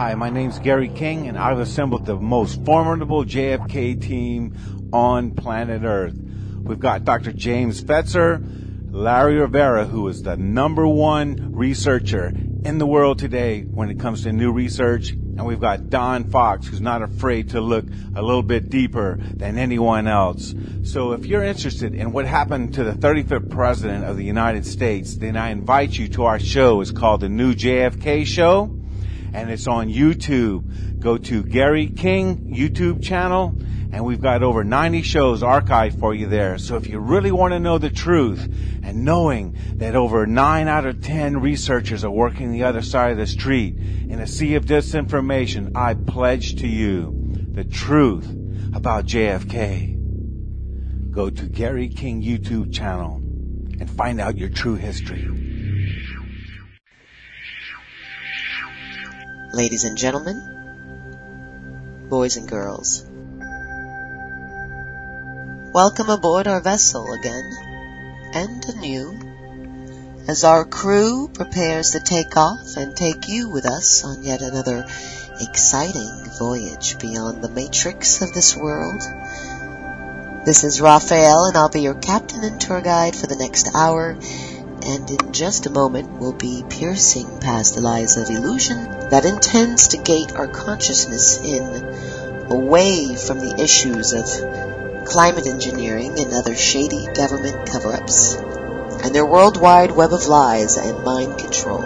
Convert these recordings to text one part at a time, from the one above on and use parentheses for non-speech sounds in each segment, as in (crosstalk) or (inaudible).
Hi, my name's Gary King, and I've assembled the most formidable JFK team on planet Earth. We've got Dr. James Fetzer, Larry Rivera, who is the number one researcher in the world today when it comes to new research. And we've got Don Fox, who's not afraid to look a little bit deeper than anyone else. So if you're interested in what happened to the 35th President of the United States, then I invite you to our show. It's called The New JFK Show and it's on YouTube. Go to Gary King YouTube channel and we've got over 90 shows archived for you there. So if you really want to know the truth and knowing that over 9 out of 10 researchers are working the other side of the street in a sea of disinformation, I pledge to you the truth about JFK. Go to Gary King YouTube channel and find out your true history. Ladies and gentlemen, boys and girls, welcome aboard our vessel again and anew as our crew prepares to take off and take you with us on yet another exciting voyage beyond the matrix of this world. This is Raphaelle and I'll be your captain and tour guide for the next hour and in just a moment we'll be piercing past the lies of illusion that intends to gate our consciousness in away from the issues of climate engineering and other shady government cover-ups and their worldwide web of lies and mind control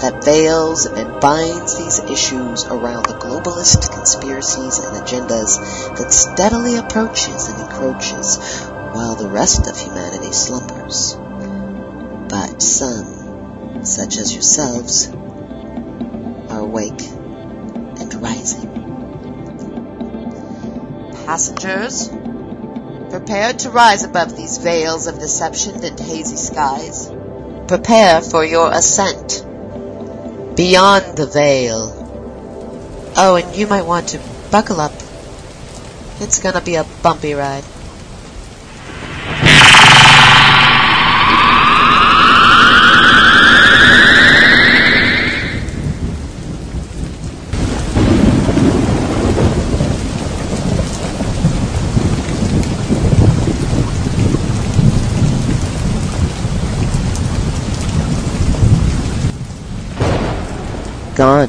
that veils and binds these issues around the globalist conspiracies and agendas that steadily approaches and encroaches while the rest of humanity slumbers but some, such as yourselves, are awake and rising. Passengers, prepare to rise above these veils of deception and hazy skies. Prepare for your ascent beyond the veil. Oh, and you might want to buckle up. It's gonna be a bumpy ride. Gone.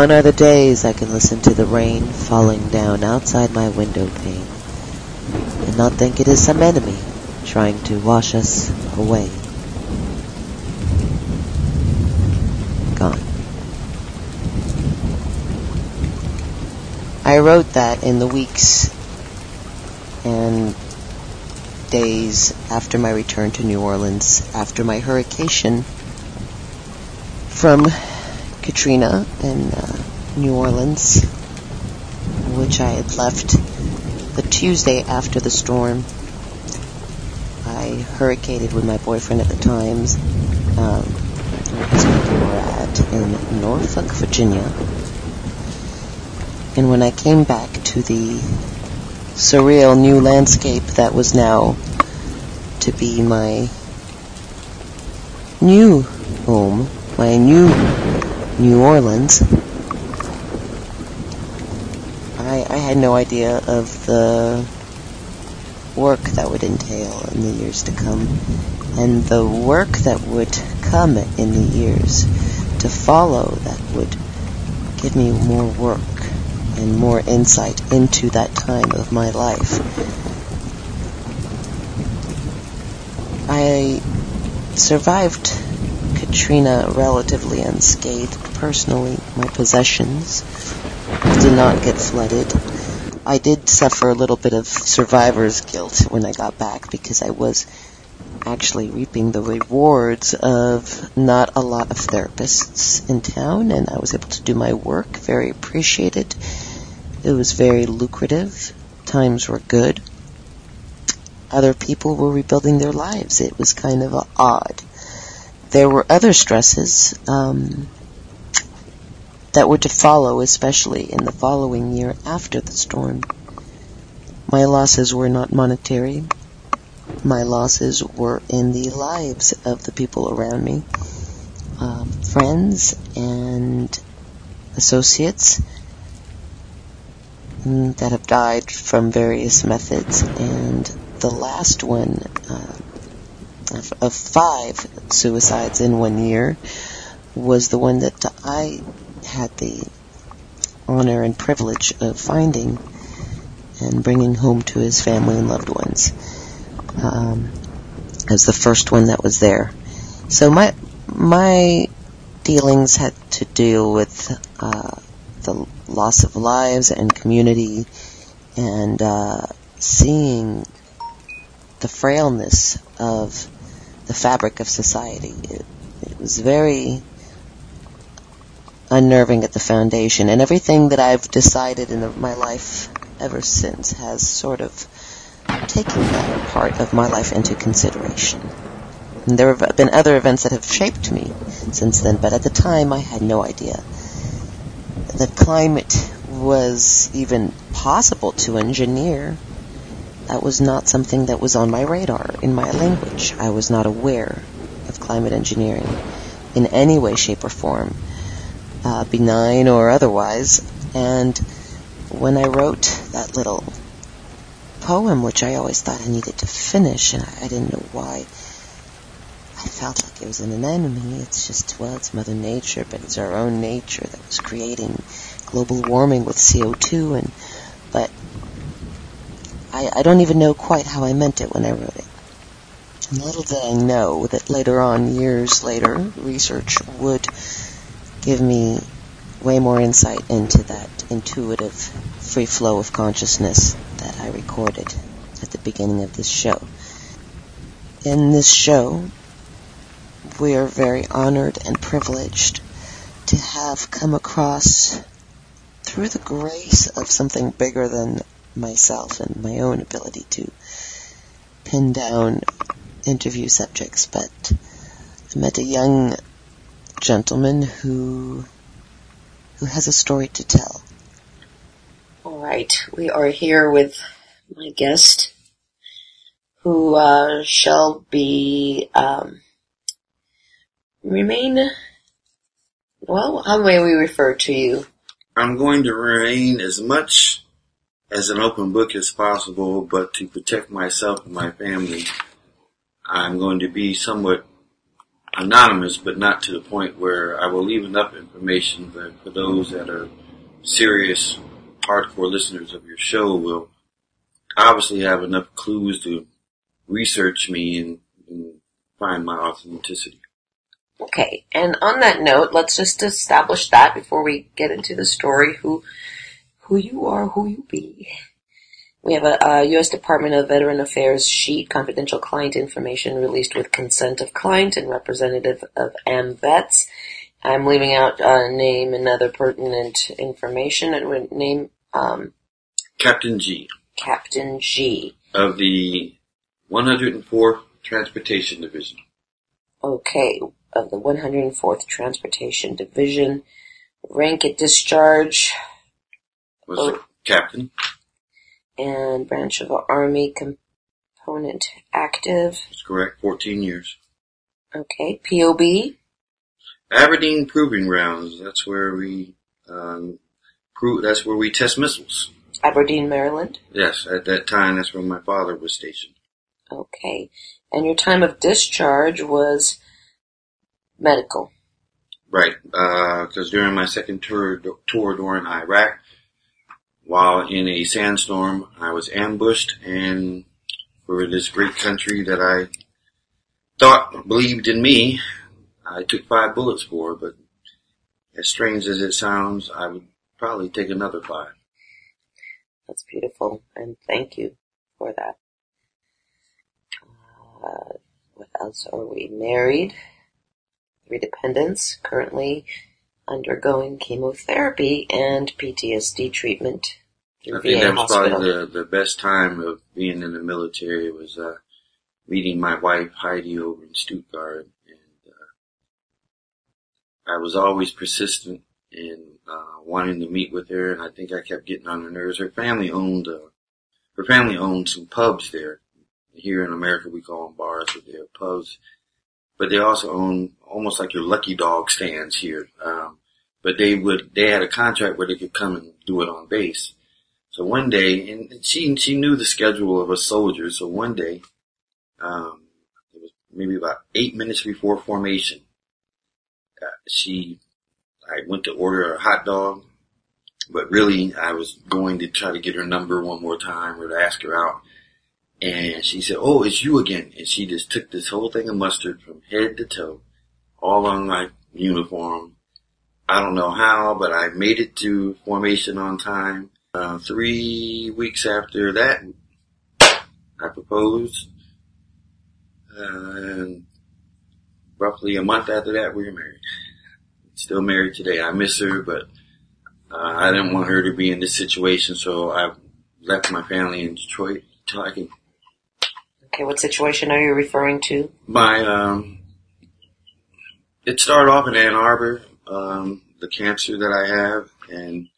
Gone are the days I can listen to the rain falling down outside my window pane and not think it is some enemy trying to wash us away. Gone. I wrote that in the weeks and days after my return to New Orleans, after my hurricane from Katrina in uh, New Orleans, which I had left the Tuesday after the storm. I hurricated with my boyfriend at the times. Um, we were at in Norfolk, Virginia. And when I came back to the surreal new landscape that was now to be my new home, my new New Orleans. I, I had no idea of the work that would entail in the years to come, and the work that would come in the years to follow that would give me more work and more insight into that time of my life. I survived Katrina relatively unscathed. Personally, my possessions did not get flooded. I did suffer a little bit of survivor's guilt when I got back because I was actually reaping the rewards of not a lot of therapists in town and I was able to do my work, very appreciated. It was very lucrative. Times were good. Other people were rebuilding their lives. It was kind of odd. There were other stresses um, that were to follow, especially in the following year after the storm. My losses were not monetary. My losses were in the lives of the people around me. Um, friends and associates mm, that have died from various methods, and the last one uh, of five suicides in one year was the one that I had the honor and privilege of finding and bringing home to his family and loved ones um, as the first one that was there. So my my dealings had to deal with uh, the loss of lives and community, and uh, seeing the frailness of the fabric of society. It, it was very unnerving at the foundation, and everything that I've decided in the, my life ever since has sort of taken that part of my life into consideration. And there have been other events that have shaped me since then, but at the time I had no idea that climate was even possible to engineer. That was not something that was on my radar in my language. I was not aware of climate engineering in any way, shape, or form, uh, benign or otherwise. And when I wrote that little poem, which I always thought I needed to finish, and I, I didn't know why, I felt like it was an enemy. It's just, well, it's Mother Nature, but it's our own nature that was creating global warming with CO2 and, but I, I don't even know quite how I meant it when I wrote it. And little did I know that later on, years later, research would give me way more insight into that intuitive free flow of consciousness that I recorded at the beginning of this show. In this show, we are very honored and privileged to have come across through the grace of something bigger than myself and my own ability to pin down interview subjects, but I met a young gentleman who who has a story to tell. All right, we are here with my guest, who uh, shall be um, remain. Well, how may we refer to you? I'm going to remain as much as an open book as possible, but to protect myself and my family, I'm going to be somewhat anonymous, but not to the point where I will leave enough information that for those that are serious, hardcore listeners of your show will obviously have enough clues to research me and, and find my authenticity. Okay, and on that note, let's just establish that before we get into the story, who, who you are, who you be. We have a, a, U.S. Department of Veteran Affairs sheet, confidential client information released with consent of client and representative of AMVETS. I'm leaving out uh, name and other pertinent information and name um, Captain G. Captain G. Of the 104th Transportation Division. Okay, of the 104th Transportation Division. Rank at discharge. Was oh. captain. And branch of Army component active. That's correct, 14 years. Okay, POB. Aberdeen Proving Grounds. That's where we, um, prove, that's where we test missiles. Aberdeen, Maryland? Yes, at that time, that's where my father was stationed. Okay. And your time of discharge was medical. Right, because uh, during my second tour, tour during Iraq, while in a sandstorm, I was ambushed, and for this great country that I thought believed in me, I took five bullets for. But as strange as it sounds, I would probably take another five. That's beautiful, and thank you for that. Uh, what else are we married? three dependents currently undergoing chemotherapy and PTSD treatment. I think that was probably the, the best time of being in the military was uh, meeting my wife Heidi over in Stuttgart, and uh, I was always persistent in uh, wanting to meet with her, and I think I kept getting on her nerves. Her family owned uh, her family owned some pubs there. Here in America, we call them bars, but they're pubs but they also own almost like your lucky dog stands here. Um, but they would, they had a contract where they could come and do it on base. So one day, and she, she knew the schedule of a soldier. So one day, um, it was maybe about eight minutes before formation. Uh, she, I went to order a hot dog, but really I was going to try to get her number one more time or to ask her out. And she said, "Oh, it's you again." And she just took this whole thing of mustard from head to toe, all on my uniform. I don't know how, but I made it to formation on time. Uh, three weeks after that, I proposed. Uh, and roughly a month after that, we were married. Still married today. I miss her, but uh, I didn't want her to be in this situation, so I left my family in Detroit till I can Okay, what situation are you referring to? My um, it started off in Ann Arbor, um, the cancer that I have, and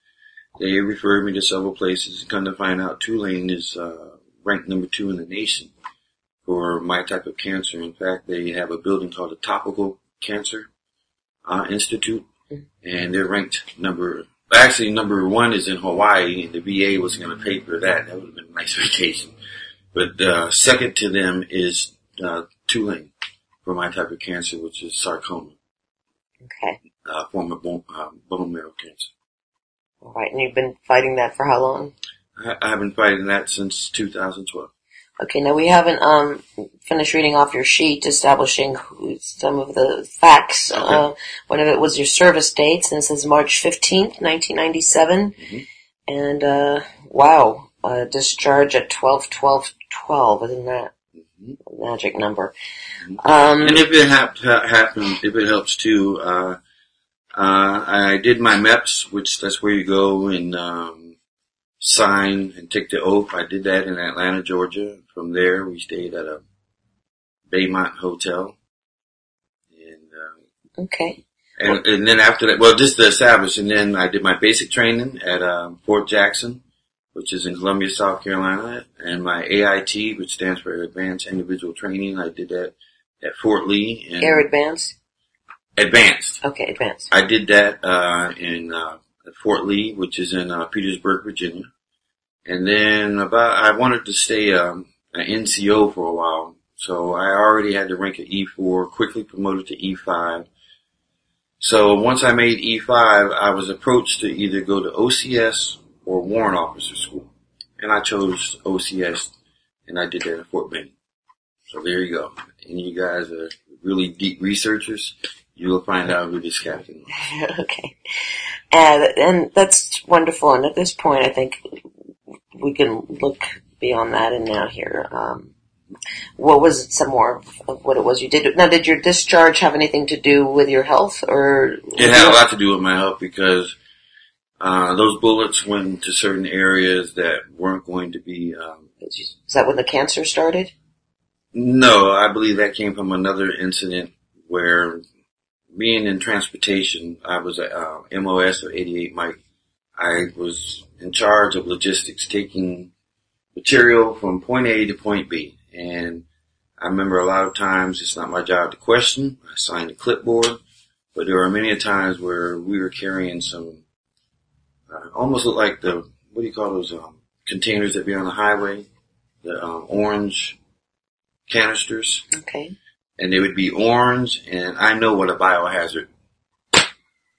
they referred me to several places. And come to find out, Tulane is uh, ranked number two in the nation for my type of cancer. In fact, they have a building called the Topical Cancer uh, Institute, and they're ranked number. Actually, number one is in Hawaii, and the VA was going to pay for that. That would have been a nice (laughs) vacation. But uh, second to them is uh, Tulane for my type of cancer, which is sarcoma, Okay. uh, form of bone, uh, bone marrow cancer. All right, and you've been fighting that for how long? I, I've been fighting that since 2012. Okay, now we haven't um, finished reading off your sheet establishing who, some of the facts. Okay. Uh, one of it was your service dates, and it says March 15th, 1997. Mhm. And, uh, wow, uh, discharge at 12, 12, 12, isn't that Mhm. a magic number? Um, And if it hap- ha- happens, if it helps too, uh, uh, I did my MEPS, which that's where you go and um, sign and take the oath. I did that in Atlanta, Georgia. From there, we stayed at a Baymont hotel, and uh, okay. and, and then after that, well, just to establish, and then I did my basic training at um, Fort Jackson, which is in Columbia, South Carolina, and my AIT, which stands for Advanced Individual Training. I did that at Fort Lee. And Air advanced? Advanced. Okay, advanced. I did that uh, in uh, Fort Lee, which is in uh, Petersburg, Virginia. And then about I wanted to stay um, an NCO for a while, so I already had the rank of E4, quickly promoted to E5. So once I made E5, I was approached to either go to OCS or Warrant Officer School, and I chose OCS, and I did that at Fort Benning. So there you go. And you guys are really deep researchers. You will find out who this captain was. (laughs) okay. And, and that's wonderful. And at this point, I think we can look beyond that and now here. Um, what was some more of, of what it was you did? Now, did your discharge have anything to do with your health, or It had a lot to do with my health because uh, those bullets went to certain areas that weren't going to be. Um, is that when the cancer started? no, I believe that came from another incident where, being in transportation, I was a uh, MOS of 88 Mike. I was in charge of logistics, taking material from point A to point B, and I remember a lot of times it's not my job to question. I signed a clipboard, but there were many times where we were carrying some uh, almost look like the what do you call those um, containers that be on the highway, the um, orange canisters, Okay. And they would be orange, and I know what a biohazard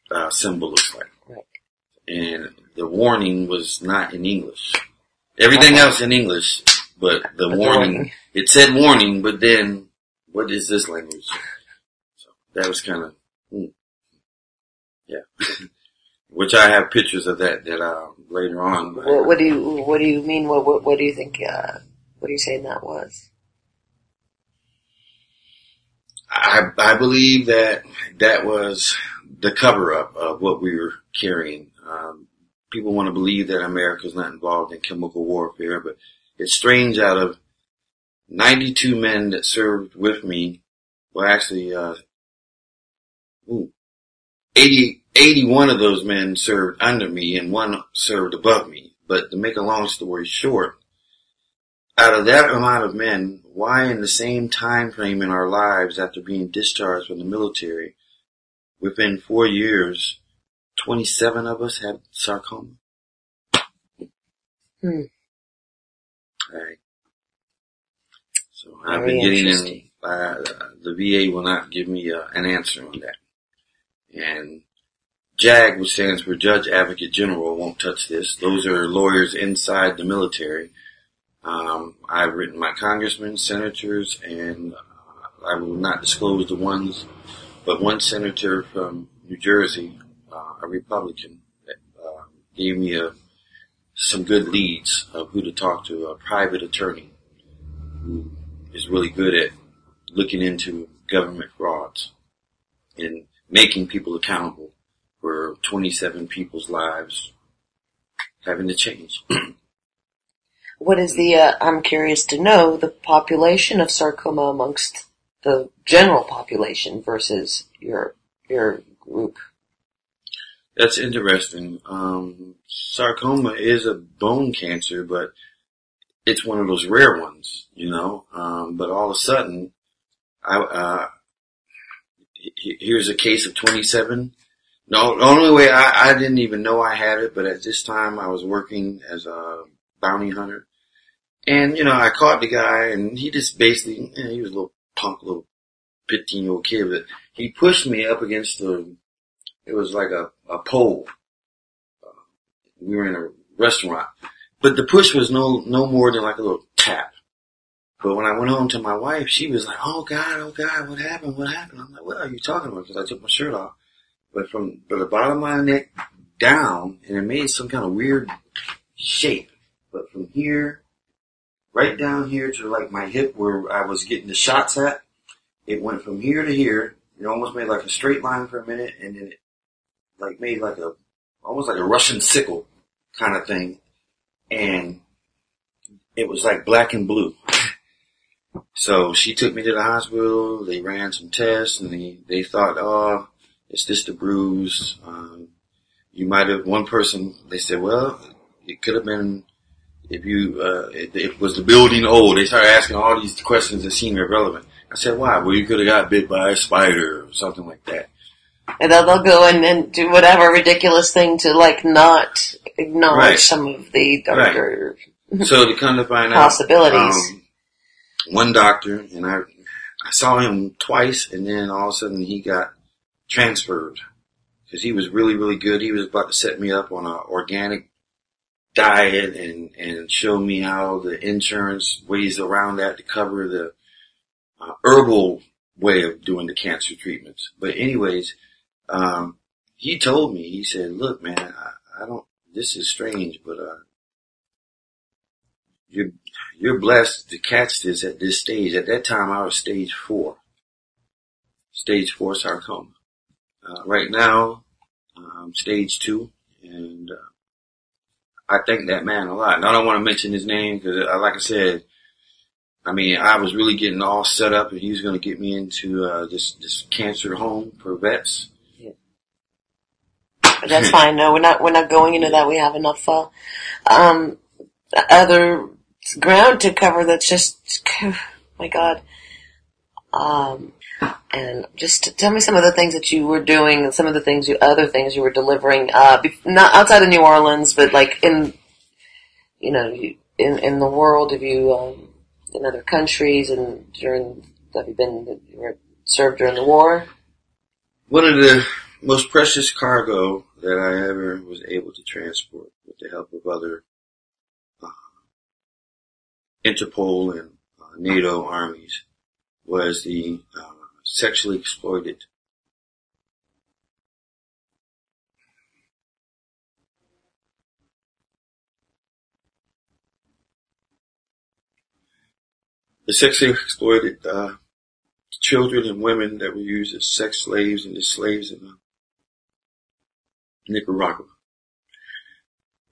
uh, symbol looks like. Right. And the warning was not in English. Everything else in English, but the the warning, warning. it said warning, but then what is this language? So that was kind of, hmm. yeah. (laughs) Which I have pictures of that that uh, later on. What, what do you What do you mean? What What, what do you think? Uh, what are you saying that was? I, I believe that that was the cover up of what we were carrying. Um, people want to believe that America's not involved in chemical warfare, but it's strange out of 92 men that served with me, well actually, uh, ooh, 80, 81 of those men served under me and one served above me. But to make a long story short, out of that amount of men, why in the same time frame in our lives after being discharged from the military, within four years, 27 of us had sarcoma? Hmm. Right. So I've Very been getting in, uh, the VA will not give me uh, an answer on that. And JAG, which stands for Judge Advocate General, won't touch this. Those are lawyers inside the military. Um, I've written my congressmen, senators, and uh, I will not disclose the ones, but one senator from New Jersey, uh, a Republican, uh, gave me a, some good leads of who to talk to, a private attorney who is really good at looking into government frauds and making people accountable for 27 people's lives having to change. (clears throat) What is the, uh, I'm curious to know, the population of sarcoma amongst the general population versus your, your group? That's interesting. Um, sarcoma is a bone cancer, but it's one of those rare ones, you know. Um, but all of a sudden, I, uh, here's a case of 27. No, the only way I, I didn't even know I had it, but at this time I was working as a bounty hunter. And, you know, I caught the guy and he just basically, you know, he was a little punk, little 15 year old kid, but he pushed me up against the, it was like a, a pole. Uh, we were in a restaurant, but the push was no, no more than like a little tap. But when I went home to my wife, she was like, "Oh God, oh God, what happened? What happened?" I'm like, "What are you talking about?" Because I took my shirt off, but from from the bottom of my neck down, and it made some kind of weird shape. But from here, right down here to like my hip where I was getting the shots at, it went from here to here. It almost made like a straight line for a minute, and then it like made like a almost like a Russian sickle kind of thing, and it was like black and blue. (laughs) So she took me to the hospital. They ran some tests, and they they thought, oh, it's just a bruise. Um, you might have one person. They said, well, it could have been if you uh, it, it was the building old. They started asking all these questions that seemed irrelevant. I said, why? Well, you could have got bit by a spider or something like that. And they'll, they'll go in and do whatever ridiculous thing to like not acknowledge Right. some of the darker (laughs) So to come to find out, possibilities. um, one doctor, and I, I saw him twice, and then all of a sudden he got transferred because he was really, really good. He was about to set me up on an organic diet and and show me how the insurance ways around that to cover the uh, herbal way of doing the cancer treatments. But anyways, um, he told me, he said, "Look, man, I, I don't. This is strange, but uh, you're you're blessed to catch this at this stage. At that time, I was stage four, stage four sarcoma. Uh, right now, stage two, and uh, I thank that man a lot. And I don't want to mention his name because, uh, like I said, I mean, I was really getting all set up, and he was going to get me into uh, this this cancer home for vets. But that's (laughs) fine. No, we're not. We're not going into that. We have enough uh, um, other ground to cover. That's just, (sighs) my God. Um, and just tell me some of the things that you were doing, and some of the things you, other things you were delivering. Uh, not outside of New Orleans, but like in, you know, in in the world. Have you um, in other countries and during? Have you been? You were served during the war. One of the most precious cargo that I ever was able to transport with the help of other uh, Interpol and uh, NATO armies was the uh, sexually exploited the sexually exploited uh, children and women that were used as sex slaves and as slaves in uh, Nicaragua.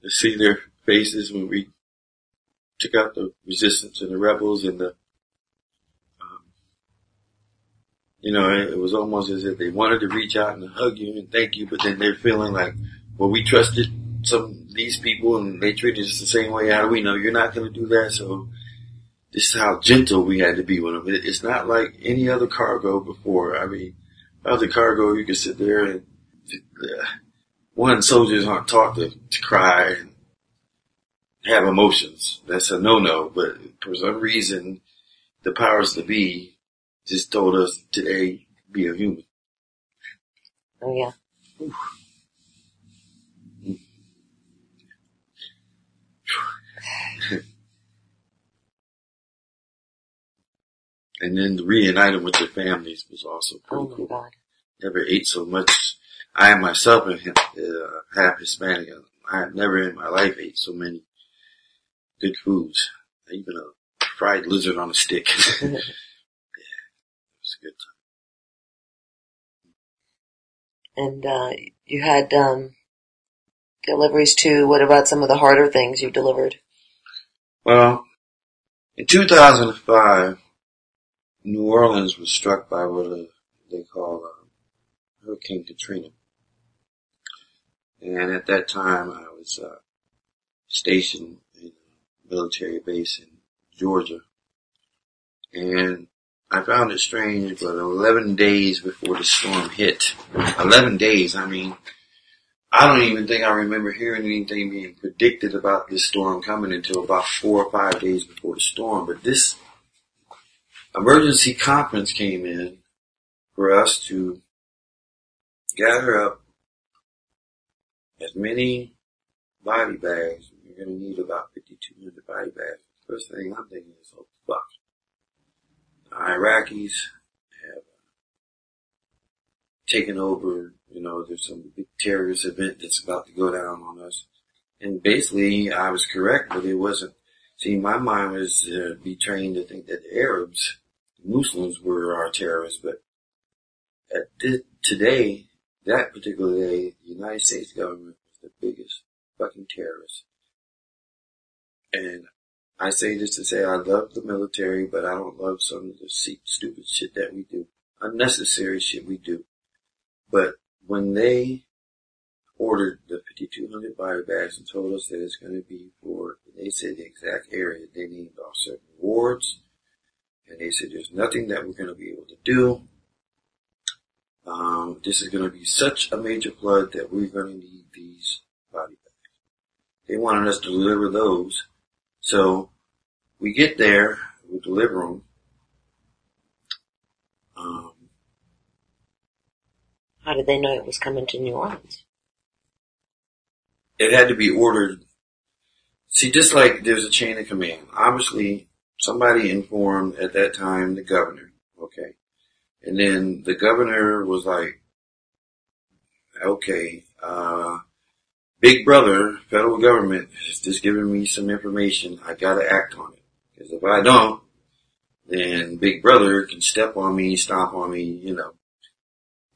To see their faces when we took out the resistance and the rebels and the, um, you know, it, was almost as if they wanted to reach out and hug you and thank you, but then they're feeling like, well, we trusted some these people and they treated us the same way. How do we know you're not going to do that? So this is how gentle we had to be with them. It's not like any other cargo before. I mean, other cargo you could sit there and uh, one soldiers aren't taught to, to cry and have emotions. That's a no-no. But for some reason, the powers to be just told us today be a human. Oh yeah. and then them with their families was also pretty Oh my cool. god. Never ate so much. I myself am uh, half Hispanic. I have never in my life ate so many good foods. Even a fried lizard on a stick. (laughs) And uh, you had um, deliveries too. What about some of the harder things you delivered? Well, in 2005, New Orleans was struck by what uh, they call uh, Hurricane Katrina. And at that time, I was uh, stationed in a military base in Georgia. And I found it strange, but 11 days before the storm hit, 11 days, I mean, I don't even think I remember hearing anything being predicted about this storm coming until about four or five days before the storm. But this emergency conference came in for us to gather up as many body bags. You're going to need about 5,200 body bags. First thing I'm thinking is, oh fuck. Iraqis have taken over, you know, there's some big terrorist event that's about to go down on us. And basically, I was correct, but it wasn't. See, my mind was uh, be trained to think that the Arabs, Muslims were our terrorists, but at thi- today, that particular day, the United States government was the biggest fucking terrorist. And I say this to say I love the military, but I don't love some of the stupid shit that we do. Unnecessary shit we do. But when they ordered the 5200 body bags and told us that it's going to be for, they said the exact area. They named off certain wards. And they said there's nothing that we're going to be able to do. Um, this is going to be such a major flood that we're going to need these body bags. They wanted us to deliver those. So we get there, we deliver them. Um, How did they know it was coming to New Orleans? it had to be ordered. See, just like there's a chain of command. Obviously, somebody informed at that time the governor, okay? And then the governor was like, okay, uh, big brother, federal government is just giving me some information. I gotta act on it. Because if I don't, then big brother can step on me, stomp on me, you know.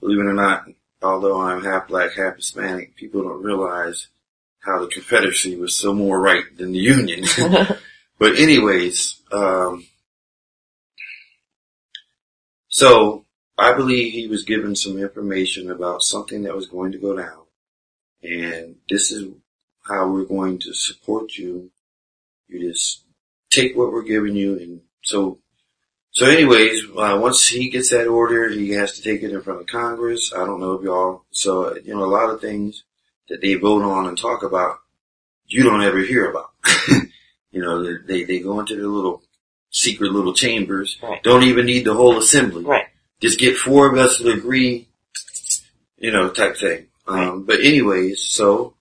Believe it or not, although I'm half black, half Hispanic, people don't realize how the Confederacy was so more right than the Union. (laughs) but anyways, um, so I believe he was given some information about something that was going to go down. And this is how we're going to support you. You just take what we're giving you and so so anyways, uh, once he gets that order, he has to take it in front of Congress. I don't know if y'all, so, you know, a lot of things that they vote on and talk about, you don't ever hear about. (laughs) you know, they, they go into their little secret little chambers, Right. don't even need the whole assembly. Right. Just get four of us to agree, you know, type thing. Um, but anyways, so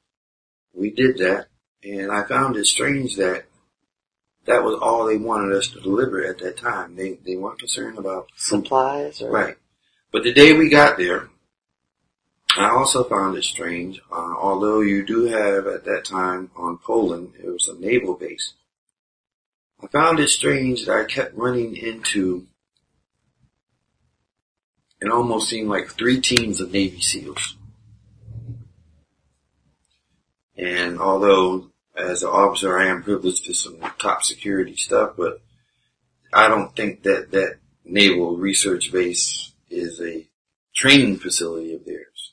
we did that and I found it strange that that was all they wanted us to deliver at that time. They, they weren't concerned about Supplies or Right. But the day we got there, I also found it strange, uh, although you do have at that time on Poland, it was a naval base. I found it strange that I kept running into, it almost seemed like three teams of Navy SEALs. And although as an officer I am privileged to some top security stuff, but I don't think that that naval research base is a training facility of theirs.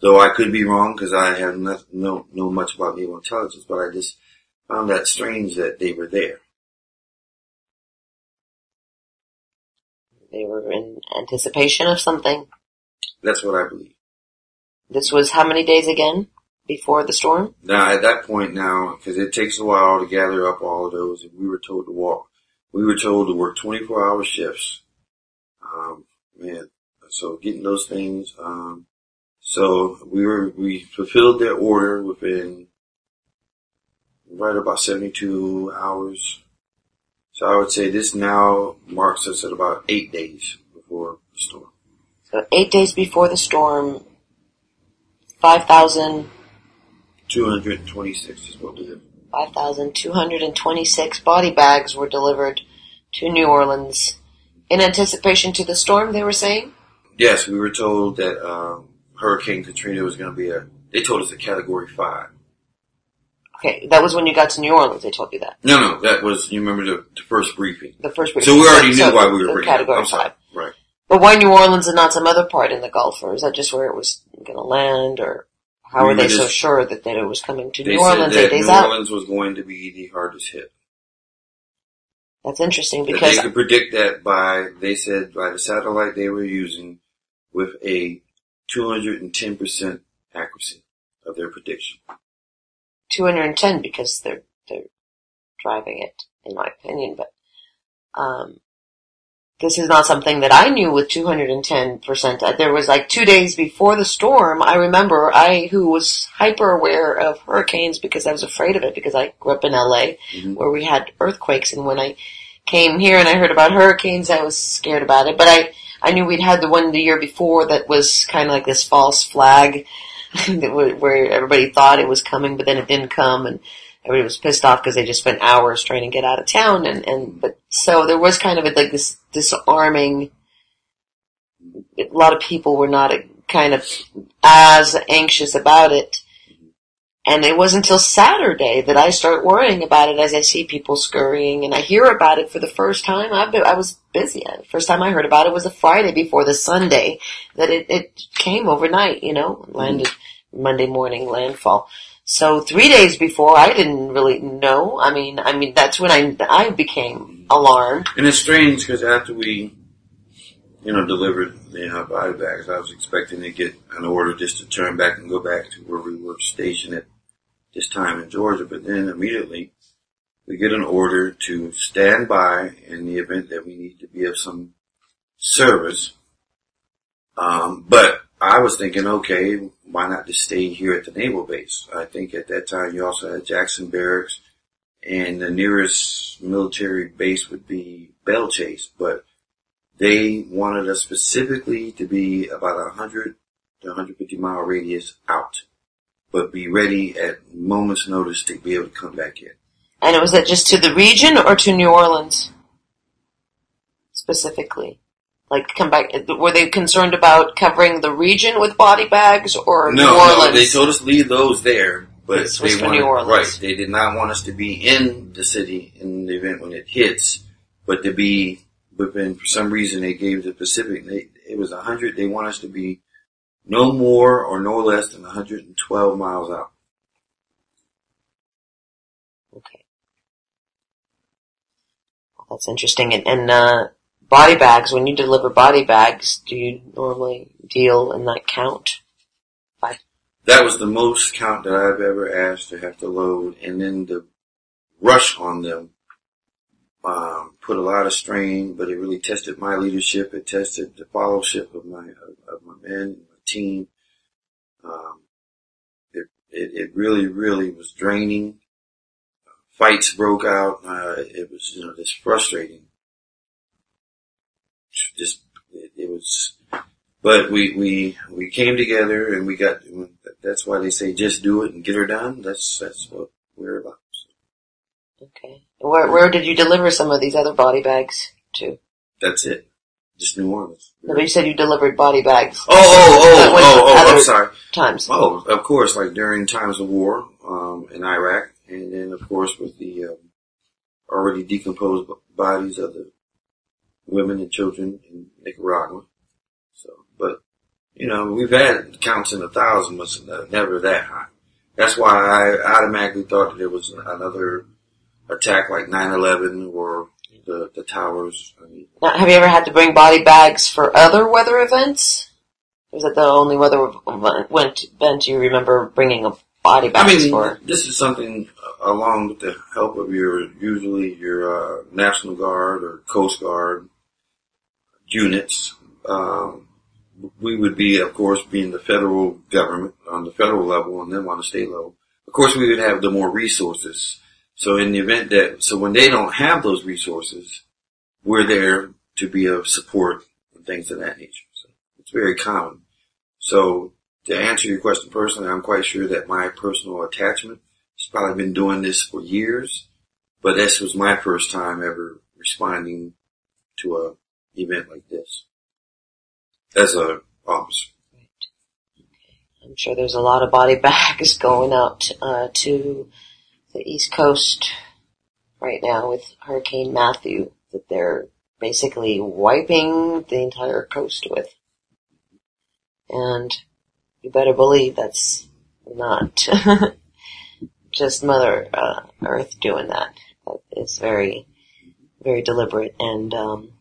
Though I could be wrong because I have not know, know much about naval intelligence, but I just found that strange that they were there. They were in anticipation of something. That's what I believe. This was how many days again before the storm? Now, at that point now, because it takes a while to gather up all of those, and we were told to walk, we were told to work 24 hour shifts. Um, man, so getting those things, um, so we were, we fulfilled their order within right about 72 hours. So I would say this now marks us at about eight days before the storm. So eight days before the storm, 5,000 226 is what we did. 5,226 body bags were delivered to New Orleans in anticipation to the storm, they were saying? Yes, we were told that um, Hurricane Katrina was going to be a. They told us a Category Five. Okay, that was when you got to New Orleans, they told you that. No, no, that was you remember the, the first briefing. The first briefing. So we already knew So, why we were bringing. Category I'm sorry. 5. Right. But why New Orleans and not some other part in the Gulf? Or is that just where it was going to land? Or how We were they so just- sure that, that it was coming to New Orleans that eight days New out? Orleans was going to be the hardest hit. That's interesting That because they could predict that by they said by the satellite they were using with a 210% accuracy of their prediction. 210 because they're they're driving it, in my opinion. But um, this is not something that I knew with 210 percent. There was like two days before the storm. I remember I, who was hyper aware of hurricanes because I was afraid of it because I grew up in LA Mhm. where we had earthquakes, and when I came here and I heard about hurricanes, I was scared about it. But I I knew we'd had the one the year before that was kind of like this false flag (laughs) where everybody thought it was coming, but then it didn't come, and everybody was pissed off because they just spent hours trying to get out of town, and and but so there was kind of a, like this disarming. A lot of people were not uh, kind of as anxious about it. And it wasn't until Saturday that I start worrying about it as I see people scurrying and I hear about it for the first time. I've been, I was busy. The first time I heard about it was a Friday before the Sunday that it, it came overnight, you know, landed Monday morning landfall. So three days before I didn't really know. I mean, I mean, that's when I, I became alarmed. And it's strange because after we, you know, delivered the uh, body bags, I was expecting to get an order just to turn back and go back to where we were stationed at this time in Georgia. But then immediately we get an order to stand by in the event that we need to be of some service. Um, but I was thinking, okay, why not just stay here at the naval base? I think at that time you also had Jackson Barracks and the nearest military base would be Belle Chasse, but they wanted us specifically to be about a 100 to 150 mile radius out, but be ready at moment's notice to be able to come back in. And was that just to the region or to New Orleans? Specifically. Like come back, were they concerned about covering the region with body bags or New Orleans? no, they told us to leave those there, but This they wanted, New Orleans. right, they did not want us to be in the city in the event when it hits, but to be within, for some reason they gave the Pacific, they, it was a hundred, they want us to be no more or no less than 112 miles out. Okay. Well, that's interesting. And, and uh, body bags, when you deliver body bags, do you normally deal in that count? That was the most count that I've ever asked to have to load, and then the rush on them um, put a lot of strain, but it really tested my leadership. It tested the fellowship of my of, of my men, my team. Um, it, it it really really was draining. Fights broke out. Uh, it was you know just frustrating. Just it, it was but we, we, we came together and we got, that's why they say just do it and get her done. That's, that's what we're about. So Okay. Where, where did you deliver some of these other body bags to? that's it. Just New Orleans. No, but you said you delivered body bags. Oh, oh, oh, oh, oh, I'm sorry. Times. Oh, of course, like during times of war, um, in Iraq, and then of course with the, um, already decomposed bodies of the women and children in Nicaragua. So, but, you know, we've had counts in the thousands, but never that high. That's why I automatically thought that it was another attack like 9-11 or the, the towers. I mean, Now, have you ever had to bring body bags for other weather events? Was that the only weather event you remember bringing a body I mean, for? this is something uh, along with the help of your usually your uh, National Guard or Coast Guard units. Um, we would be, of course, being the federal government on the federal level, and then on the state level. Of course, we would have the more resources. So in the event that, so when they don't have those resources, we're there to be of support and things of that nature. So it's very common. So to answer your question personally, I'm quite sure that my personal attachment has probably been doing this for years, but this was my first time ever responding to a event like this as a officer. I'm sure there's a lot of body (laughs) bags going out uh, to the East Coast right now with Hurricane Matthew that they're basically wiping the entire coast with. And you better believe that's not (laughs) just Mother uh, Earth doing that. It's very, very deliberate, and um,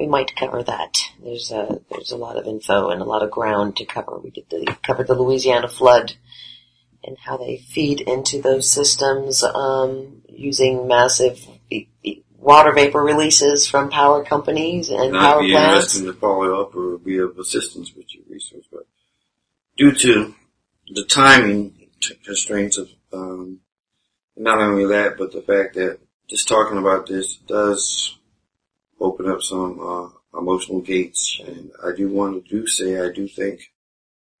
we might cover that. There's a there's a lot of info and a lot of ground to cover. We did the, covered the Louisiana flood and how they feed into those systems um, using massive water vapor releases from power companies and And I'd power be plants. interested to follow up or be of assistance with your research, but due to the timing t- constraints of um, not only that, but the fact that just talking about this does open up some uh, emotional gates, and I do want to do say I do think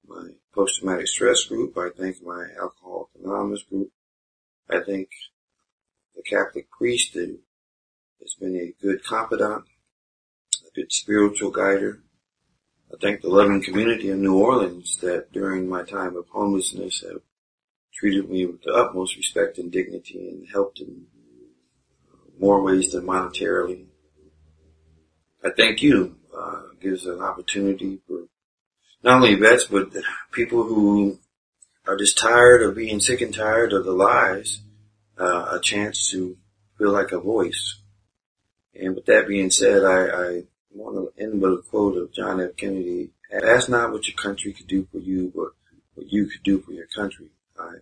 my post-traumatic stress group, I think my alcohol anonymous group, I think the Catholic priest who has been a good confidant, a good spiritual guider. I thank the loving community in New Orleans that during my time of homelessness have treated me with the utmost respect and dignity and helped in more ways than monetarily. I thank you. Uh, gives an opportunity for not only vets, but people who are just tired of being sick and tired of the lies, uh, a chance to feel like a voice. And with that being said, I, I want to end with a quote of John F. Kennedy. Ask not what your country could do for you, but what you could do for your country. I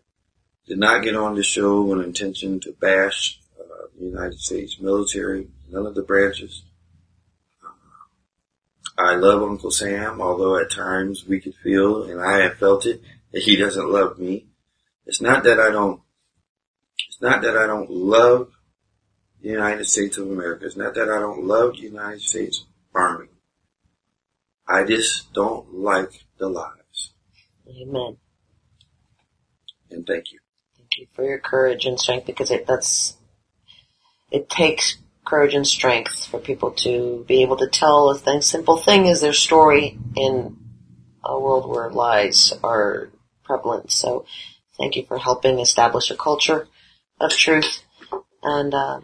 did not get on this show with an intention to bash uh, the United States military, none of the branches. I love Uncle Sam, although at times we could feel, and I have felt it, that he doesn't love me. It's not that I don't, it's not that I don't love the United States of America. It's not that I don't love the United States Army. I just don't like the lies. Amen. And thank you. Thank you for your courage and strength because it that's it takes courage and strength for people to be able to tell a thing, simple thing is their story in a world where lies are prevalent. So thank you for helping establish a culture of truth and uh,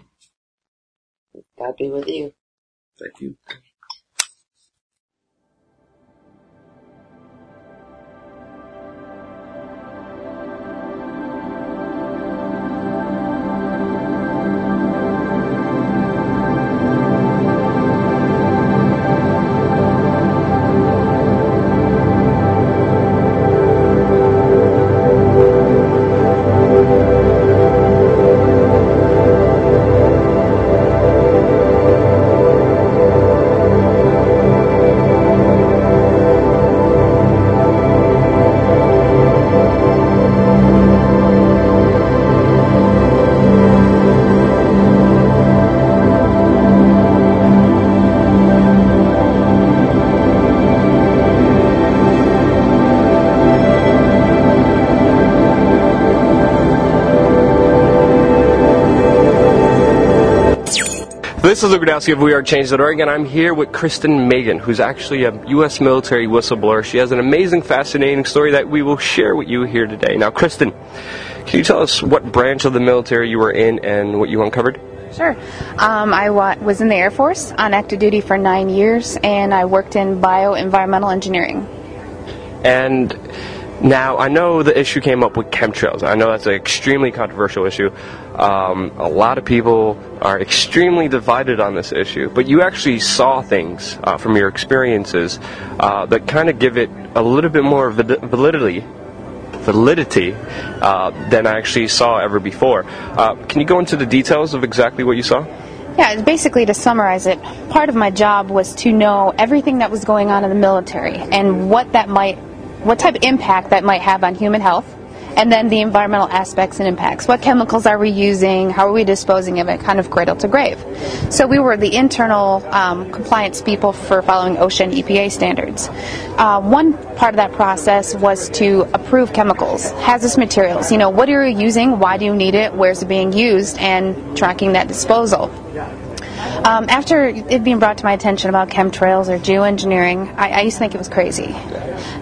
God be with you. Thank you. Is Luke Rudkowski of WeAreChange.org, and I'm here with Kristen Meghan, who's actually a U.S. military whistleblower. She has an amazing, fascinating story that we will share with you here today. Now, Kristen, can you tell us what branch of the military you were in and what you uncovered? Sure. Um, I wa- was in the Air Force on active duty for nine years, and I worked in bioenvironmental engineering. And Now, I know the issue came up with chemtrails. I know that's an extremely controversial issue. Um, a lot of people are extremely divided on this issue, but you actually saw things uh, from your experiences uh, that kind of give it a little bit more validity validity uh, than I actually saw ever before. Uh, can you go into the details of exactly what you saw? Yeah, basically to summarize it, part of my job was to know everything that was going on in the military and what that might, what type of impact that might have on human health and then the environmental aspects and impacts. What chemicals are we using? How are we disposing of it? Kind of cradle to grave. So we were the internal um, compliance people for following and EPA standards. Uh, one part of that process was to approve chemicals, hazardous materials. You know, what are you using? Why do you need it? Where's it being used? And tracking that disposal. Um, after it being brought to my attention about chemtrails or geoengineering, I, I used to think it was crazy.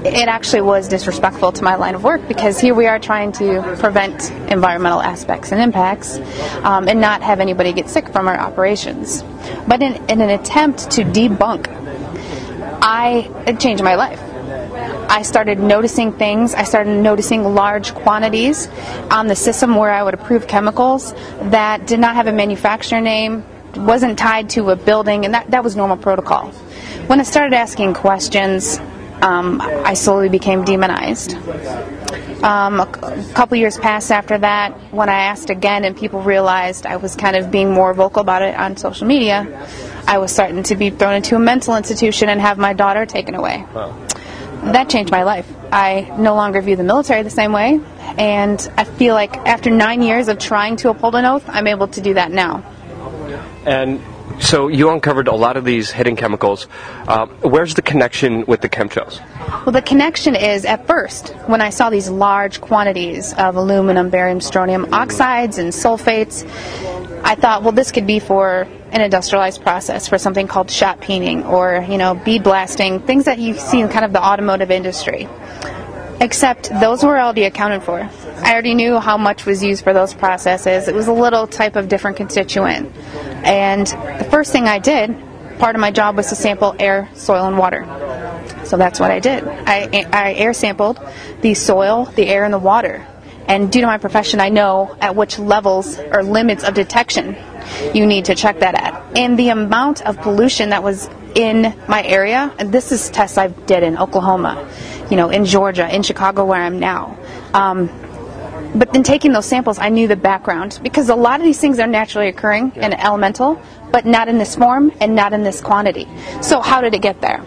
It actually was disrespectful to my line of work because here we are trying to prevent environmental aspects and impacts um, and not have anybody get sick from our operations. But in, in an attempt to debunk, I it changed my life. I started noticing things. I started noticing large quantities on the system where I would approve chemicals that did not have a manufacturer name, wasn't tied to a building, and that, that was normal protocol. When I started asking questions, um, I slowly became demonized. Um, a, a couple years passed after that when I asked again, and people realized I was kind of being more vocal about it on social media. I was starting to be thrown into a mental institution and have my daughter taken away. Wow. That changed my life. I no longer view the military the same way, and I feel like after nine years of trying to uphold an oath, I'm able to do that now. And so you uncovered a lot of these hidden chemicals. Uh, where's the connection with the chemtrails? Well, the connection is at first when I saw these large quantities of aluminum, barium, strontium oxides, and sulfates. I thought, well, this could be for an industrialized process for something called shot peening or you know bead blasting, things that you see in kind of the automotive industry. Except those were already accounted for. I already knew how much was used for those processes. It was a little type of different constituent. And the first thing I did, part of my job was to sample air, soil, and water. So that's what I did. I, I air sampled the soil, the air, and the water. And due to my profession, I know at which levels or limits of detection you need to check that at. And the amount of pollution that was in my area, and this is tests I did in Oklahoma, you know, in Georgia, in Chicago, where I'm now. Um, but in taking those samples, I knew the background because a lot of these things are naturally occurring yeah. in elemental, but not in this form and not in this quantity. So, how did it get there?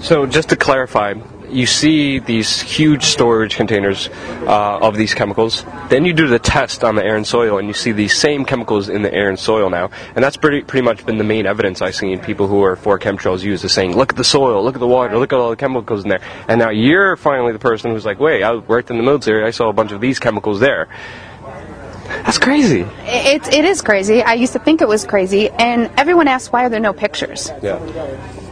So, just to clarify, you see these huge storage containers uh, of these chemicals. Then you do the test on the air and soil, and you see these same chemicals in the air and soil now. And that's pretty pretty much been the main evidence I've seen people who are for chemtrails use is saying, look at the soil, look at the water, look at all the chemicals in there. And now you're finally the person who's like, wait, I worked in the military, I saw a bunch of these chemicals there. That's crazy. It, it is crazy. I used to think it was crazy, and everyone asks why are there no pictures. Yeah.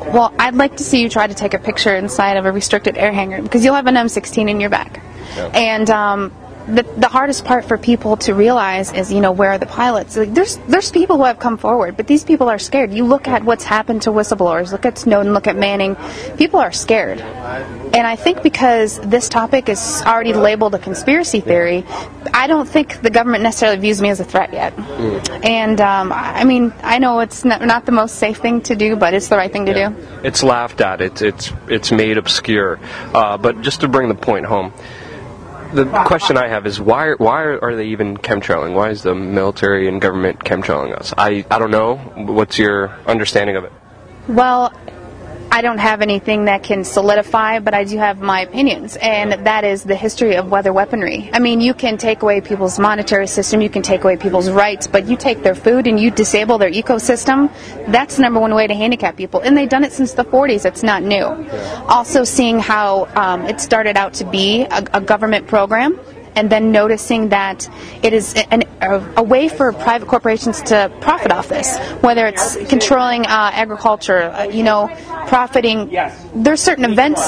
Well, I'd like to see you try to take a picture inside of a restricted air hangar because you'll have an M16 in your back. Yeah. And um, the, the hardest part for people to realize is, you know, where are the pilots? Like, there's there's people who have come forward, but these people are scared. You look at what's happened to whistleblowers. Look at Snowden. Look at Manning. People are scared, and I think because this topic is already labeled a conspiracy theory, I don't think the government necessarily views me as a threat yet. Mm. And um, I mean, I know it's not, not, the most safe thing to do, but it's the right thing to yeah. do. It's laughed at. It's it's it's made obscure. Uh, but just to bring the point home the question I have is why why are they even chemtrailing? Why is the military and government chemtrailing us? I, I don't know. What's your understanding of it? Well, I don't have anything that can solidify, but I do have my opinions, and that is the history of weather weaponry. I mean, you can take away people's monetary system, you can take away people's rights, but you take their food and you disable their ecosystem, that's the number one way to handicap people. And they've done it since the 40s, it's not new. Also, seeing how um, it started out to be a, a government program and then noticing that it is an, a, a, way for private corporations to profit off this, whether it's controlling uh, agriculture, uh, you know, profiting. There's certain events,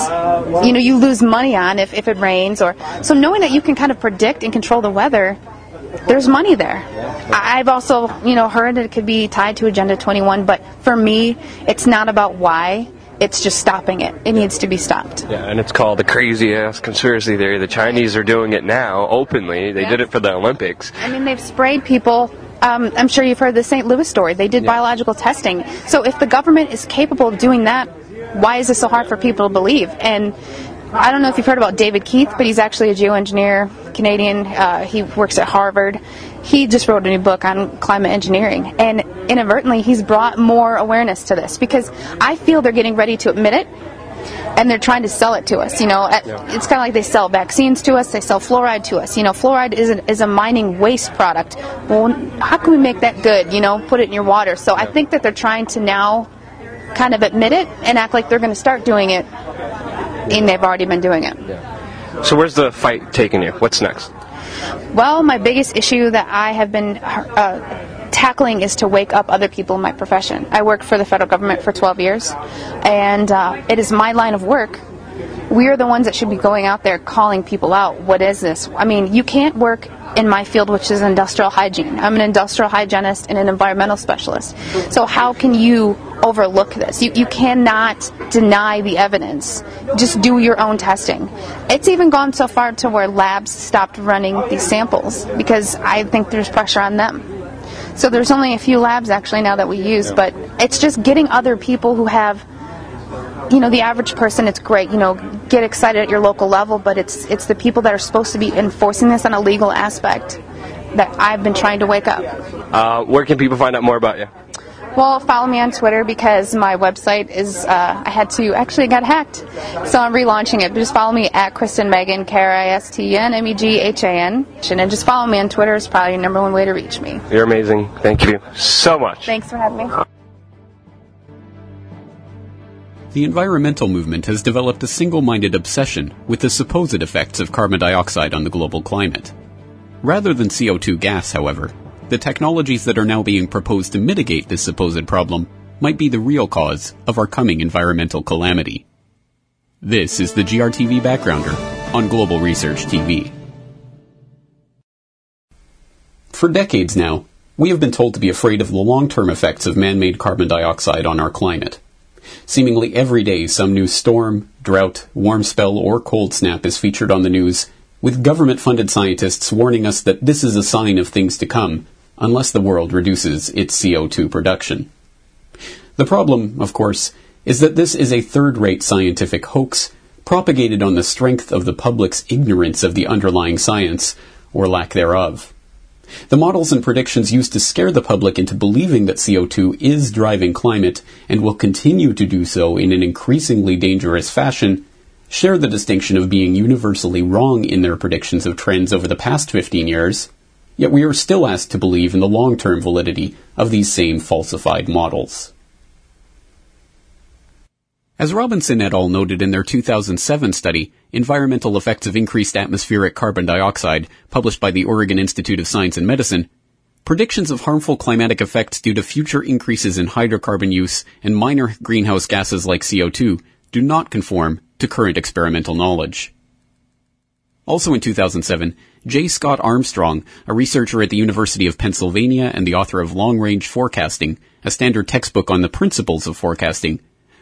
you know, you lose money on if, if it rains, or so knowing that you can kind of predict and control the weather. There's money there. I've also, you know, heard it could be tied to Agenda 21, but for me, it's not about why it's just stopping it. It needs to be stopped. Yeah, and it's called the crazy ass conspiracy theory. The Chinese are doing it now openly. They Yeah. did it for the Olympics. I mean, they've sprayed people. Um, I'm sure you've heard the St. Louis story. They did biological testing. So if the government is capable of doing that, why is it so hard for people to believe? And I don't know if you've heard about David Keith, but he's actually a geoengineer, Canadian. Uh, he works at Harvard. He just wrote a new book on climate engineering, and inadvertently, he's brought more awareness to this because I feel they're getting ready to admit it and they're trying to sell it to us. You know, At- it's kind of like they sell vaccines to us, they sell fluoride to us. You know, fluoride is a, is a mining waste product. Well, how can we make that good? You know, put it in your water. So I think that they're trying to now kind of admit it and act like they're going to start doing it, and they've already been doing it. So where's the fight taking you? What's next? Well, my biggest issue that I have been uh, tackling is to wake up other people in my profession. I worked for the federal government for 12 years, and uh, it is my line of work. We are the ones that should be going out there calling people out. What is this? I mean, you can't work in my field, which is industrial hygiene. I'm an industrial hygienist and an environmental specialist. So, how can you overlook this? You, you cannot deny the evidence. Just do your own testing. It's even gone so far to where labs stopped running these samples because I think there's pressure on them. So there's only a few labs actually now that we use, but it's just getting other people who have you know the average person it's great you know get excited at your local level but it's it's the people that are supposed to be enforcing this on a legal aspect that I've been trying to wake up. Uh, where can people find out more about you? Well, follow me on Twitter because my website is uh, I had to actually got hacked, so I'm relaunching it. But just follow me at Kristen Meghan K R I S T E N M E G H A N, and just follow me on Twitter is probably your number one way to reach me. You're amazing. Thank you so much. Thanks for having me. The environmental movement has developed a single-minded obsession with the supposed effects of carbon dioxide on the global climate. Rather than CO2 gas, however, the technologies that are now being proposed to mitigate this supposed problem might be the real cause of our coming environmental calamity. This is the GRTV Backgrounder on Global Research TV. For decades now, we have been told to be afraid of the long-term effects of man-made carbon dioxide on our climate. Seemingly every day, some new storm, drought, warm spell, or cold snap is featured on the news, with government funded scientists warning us that this is a sign of things to come, unless the world reduces its CO2 production. The problem, of course, is that this is a third rate scientific hoax propagated on the strength of the public's ignorance of the underlying science, or lack thereof. The models and predictions used to scare the public into believing that CO2 is driving climate and will continue to do so in an increasingly dangerous fashion share the distinction of being universally wrong in their predictions of trends over the past 15 years, yet we are still asked to believe in the long-term validity of these same falsified models. As Robinson et al. noted in their 2007 study, Environmental Effects of Increased Atmospheric Carbon Dioxide, published by the Oregon Institute of Science and Medicine, predictions of harmful climatic effects due to future increases in hydrocarbon use and minor greenhouse gases like CO2 do not conform to current experimental knowledge. Also in 2007, J. Scott Armstrong, a researcher at the University of Pennsylvania and the author of Long Range Forecasting, a standard textbook on the principles of forecasting,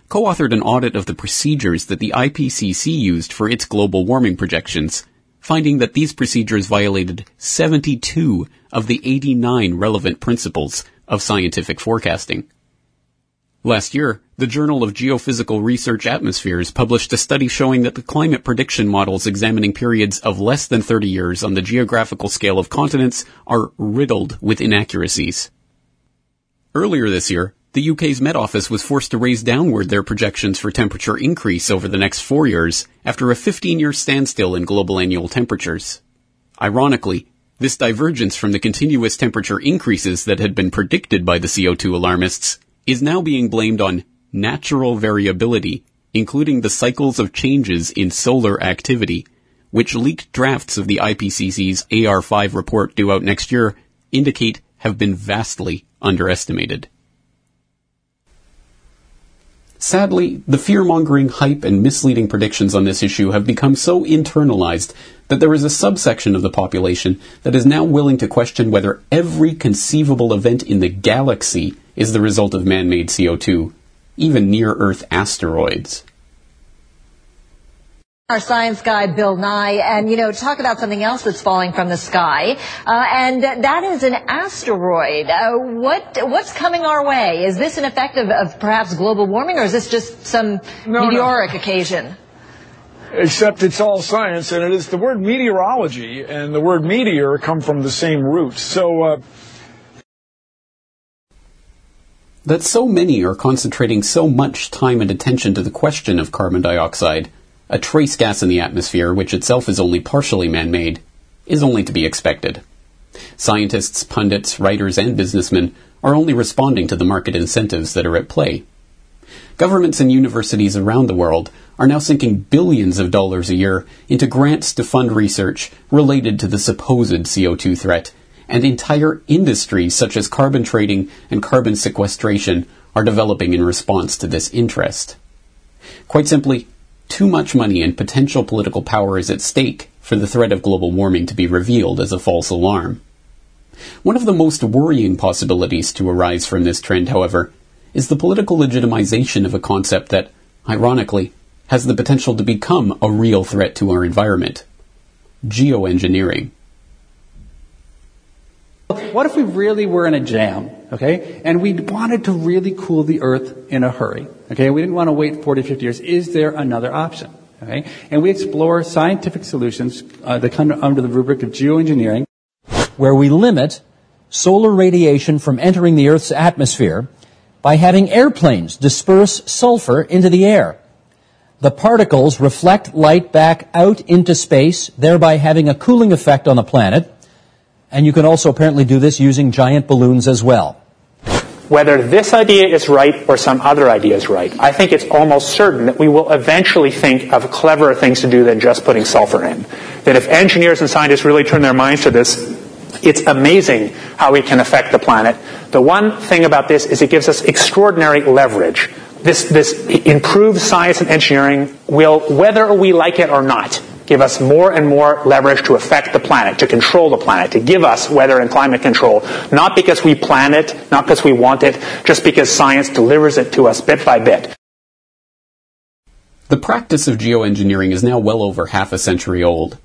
co-authored an audit of the procedures that the IPCC used for its global warming projections, finding that these procedures violated 72 of the 89 relevant principles of scientific forecasting. Last year, the Journal of Geophysical Research Atmospheres published a study showing that the climate prediction models examining periods of less than 30 years on the geographical scale of continents are riddled with inaccuracies. Earlier this year, the UK's Met Office was forced to raise downward their projections for temperature increase over the next four years after a 15-year standstill in global annual temperatures. Ironically, this divergence from the continuous temperature increases that had been predicted by the CO2 alarmists is now being blamed on natural variability, including the cycles of changes in solar activity, which leaked drafts of the IPCC's AR5 report due out next year indicate have been vastly underestimated. Sadly, the fear-mongering hype and misleading predictions on this issue have become so internalized that there is a subsection of the population that is now willing to question whether every conceivable event in the galaxy is the result of man-made CO2, even near Earth asteroids. Our science guy, Bill Nye, and you know, talk about something else that's falling from the sky, uh, and that is an asteroid. Uh, what what's coming our way? Is this an effect of, of perhaps global warming, or is this just some no, meteoric no. occasion? Except it's all science, and it is the word meteorology and the word meteor come from the same root. So. Uh, that so many are concentrating so much time and attention to the question of carbon dioxide a trace gas in the atmosphere, which itself is only partially man made, is only to be expected. Scientists, pundits, writers, and businessmen are only responding to the market incentives that are at play. Governments and universities around the world are now sinking billions of dollars a year into grants to fund research related to the supposed CO2 threat, and entire industries such as carbon trading and carbon sequestration are developing in response to this interest. Quite simply, too much money and potential political power is at stake for the threat of global warming to be revealed as a false alarm. One of the most worrying possibilities to arise from this trend, however, is the political legitimization of a concept that, ironically, has the potential to become a real threat to our environment geoengineering. What if we really were in a jam, okay, and we wanted to really cool the earth in a hurry, okay, we didn't want to wait 40, 50 years. Is there another option, okay? And we explore scientific solutions uh, that come under the rubric of geoengineering. Where we limit solar radiation from entering the Earth's atmosphere by having airplanes disperse sulfur into the air. The particles reflect light back out into space, thereby having a cooling effect on the planet and you can also apparently do this using giant balloons as well. Whether this idea is right or some other idea is right, I think it's almost certain that we will eventually think of cleverer things to do than just putting sulfur in. That if engineers and scientists really turn their minds to this, it's amazing how we can affect the planet. The one thing about this is it gives us extraordinary leverage. This, this improved science and engineering will, whether we like it or not, give us more and more leverage to affect the planet, to control the planet, to give us weather and climate control, not because we plan it, not because we want it, just because science delivers it to us bit by bit. The practice of geoengineering is now well over half a century old.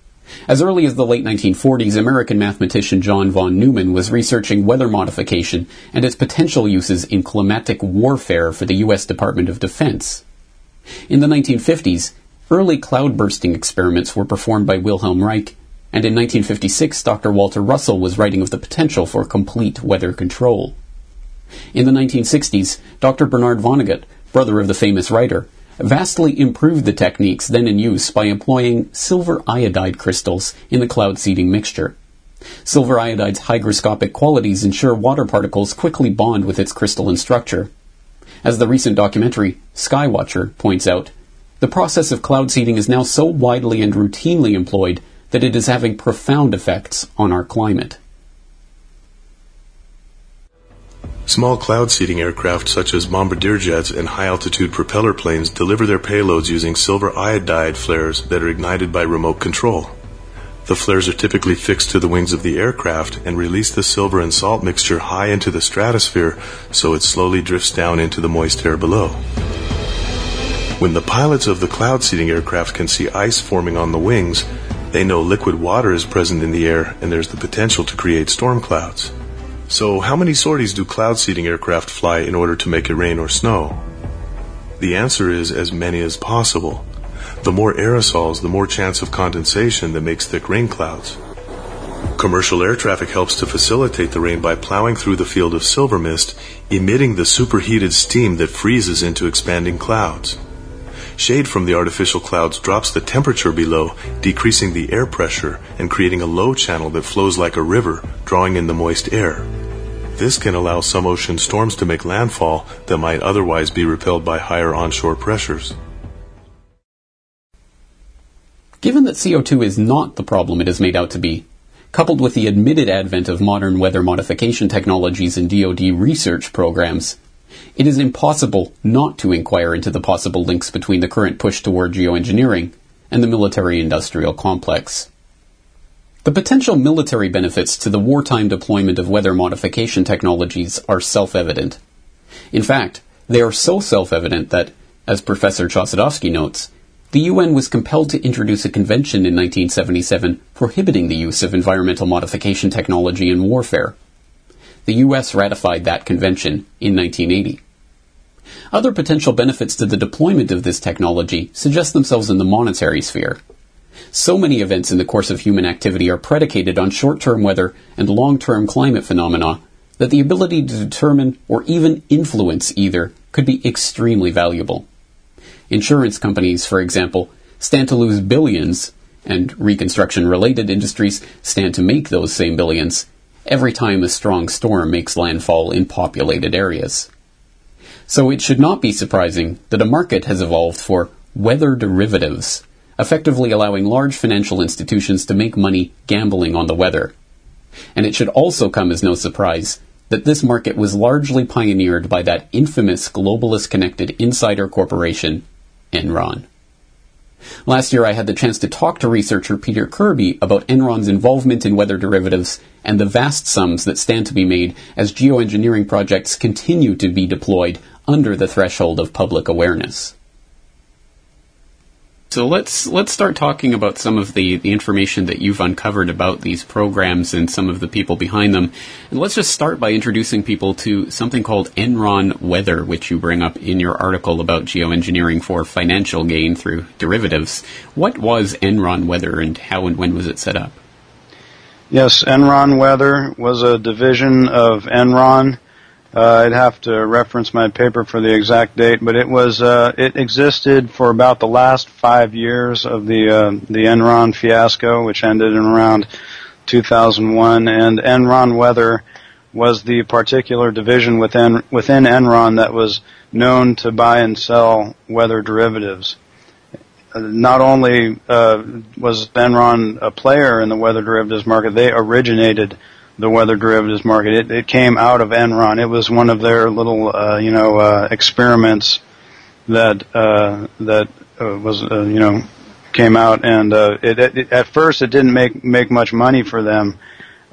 As early as the late 1940s, American mathematician John von Neumann was researching weather modification and its potential uses in climatic warfare for the U.S. Department of Defense. In the 1950s, Early cloud bursting experiments were performed by Wilhelm Reich, and in 1956 Dr. Walter Russell was writing of the potential for complete weather control. In the 1960s, Dr. Bernard Vonnegut, brother of the famous writer, vastly improved the techniques then in use by employing silver iodide crystals in the cloud seeding mixture. Silver iodide's hygroscopic qualities ensure water particles quickly bond with its crystalline structure. As the recent documentary, Skywatcher, points out, the process of cloud seeding is now so widely and routinely employed that it is having profound effects on our climate. Small cloud seeding aircraft such as bombardier jets and high altitude propeller planes deliver their payloads using silver iodide flares that are ignited by remote control. The flares are typically fixed to the wings of the aircraft and release the silver and salt mixture high into the stratosphere so it slowly drifts down into the moist air below. When the pilots of the cloud seeding aircraft can see ice forming on the wings, they know liquid water is present in the air and there's the potential to create storm clouds. So, how many sorties do cloud seeding aircraft fly in order to make it rain or snow? The answer is as many as possible. The more aerosols, the more chance of condensation that makes thick rain clouds. Commercial air traffic helps to facilitate the rain by plowing through the field of silver mist, emitting the superheated steam that freezes into expanding clouds. Shade from the artificial clouds drops the temperature below, decreasing the air pressure and creating a low channel that flows like a river, drawing in the moist air. This can allow some ocean storms to make landfall that might otherwise be repelled by higher onshore pressures. Given that CO2 is not the problem it is made out to be, coupled with the admitted advent of modern weather modification technologies and DoD research programs, it is impossible not to inquire into the possible links between the current push toward geoengineering and the military industrial complex. The potential military benefits to the wartime deployment of weather modification technologies are self evident. In fact, They are so self-evident that, as Professor Chossudovsky notes, the UN was compelled to introduce a convention in 1977 prohibiting the use of environmental modification technology in warfare. The US ratified that convention in 1980. Other potential benefits to the deployment of this technology suggest themselves in the monetary sphere. So many events in the course of human activity are predicated on short-term weather and long-term climate phenomena that the ability to determine or even influence either could be extremely valuable. Insurance companies, for example, stand to lose billions, and reconstruction related industries stand to make those same billions every time a strong storm makes landfall in populated areas. So it should not be surprising that a market has evolved for weather derivatives, effectively allowing large financial institutions to make money gambling on the weather. And it should also come as no surprise that this market was largely pioneered by that infamous globalist connected insider corporation, Enron. Last year, I had the chance to talk to researcher Peter Kirby about Enron's involvement in weather derivatives and the vast sums that stand to be made as geoengineering projects continue to be deployed under the threshold of public awareness. So let's let's start talking about some of the, the information that you've uncovered about these programs and some of the people behind them. And let's just start by introducing people to something called Enron Weather, which you bring up in your article about geoengineering for financial gain through derivatives. What was Enron Weather and how and when was it set up? Yes, Enron Weather was a division of Enron uh, I'd have to reference my paper for the exact date, but it was uh, it existed for about the last five years of the uh, the Enron fiasco, which ended in around 2001. And Enron Weather was the particular division within within Enron that was known to buy and sell weather derivatives. Uh, not only uh, was Enron a player in the weather derivatives market, they originated the weather derivatives market. It, it came out of Enron. It was one of their little, uh, you know, uh, experiments that uh, that uh, was, uh, you know, came out, and uh, it, it, at first it didn't make make much money for them.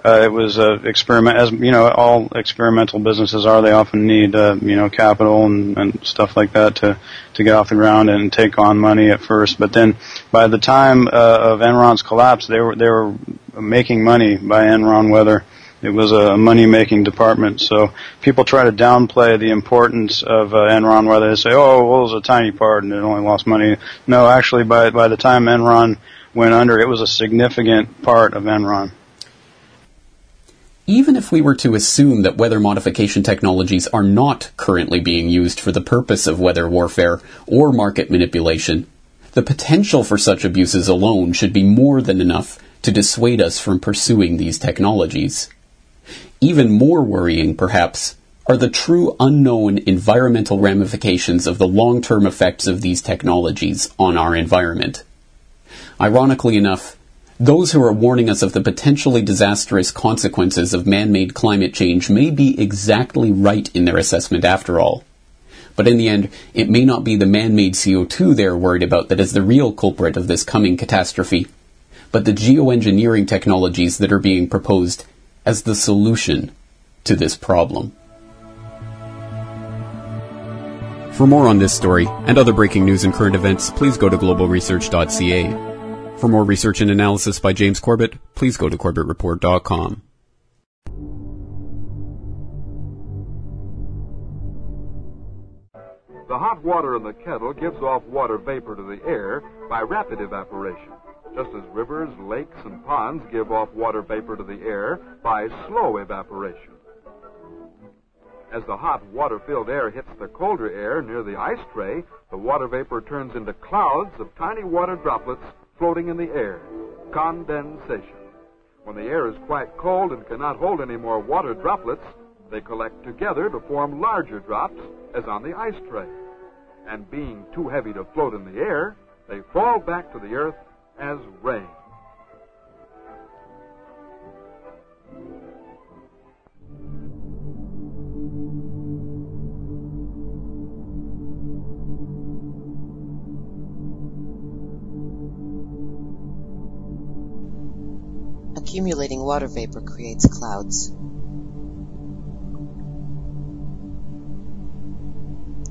Uh, it was a experiment, as you know, all experimental businesses are. They often need, uh, you know, capital and, and stuff like that to to get off the ground and take on money at first. But then, by the time uh, of Enron's collapse, they were they were making money by Enron Weather. It was a money-making department. So people try to downplay the importance of uh, Enron Weather. They say, "Oh, well, it was a tiny part and it only lost money." No, actually, by by the time Enron went under, it was a significant part of Enron. Even if we were to assume that weather modification technologies are not currently being used for the purpose of weather warfare or market manipulation, the potential for such abuses alone should be more than enough to dissuade us from pursuing these technologies. Even more worrying, perhaps, are the true unknown environmental ramifications of the long-term effects of these technologies on our environment. Ironically enough, those who are warning us of the potentially disastrous consequences of man-made climate change may be exactly right in their assessment after all. But in the end, it may not be the man-made CO2 they're worried about that is the real culprit of this coming catastrophe, but the geoengineering technologies that are being proposed as the solution to this problem. For more on this story and other breaking news and current events, please go to globalresearch.ca. For more research and analysis by James Corbett, please go to corbettreport.com. The hot water in the kettle gives off water vapor to the air by rapid evaporation just as rivers, lakes, and ponds give off water vapor to the air by slow evaporation. As the hot water-filled air hits the colder air near the ice tray, the water vapor turns into clouds of tiny water droplets floating in the air. Condensation. When the air is quite cold and cannot hold any more water droplets, they collect together to form larger drops, as on the ice tray. And being too heavy to float in the air, they fall back to the earth as rain. Accumulating water vapor creates clouds.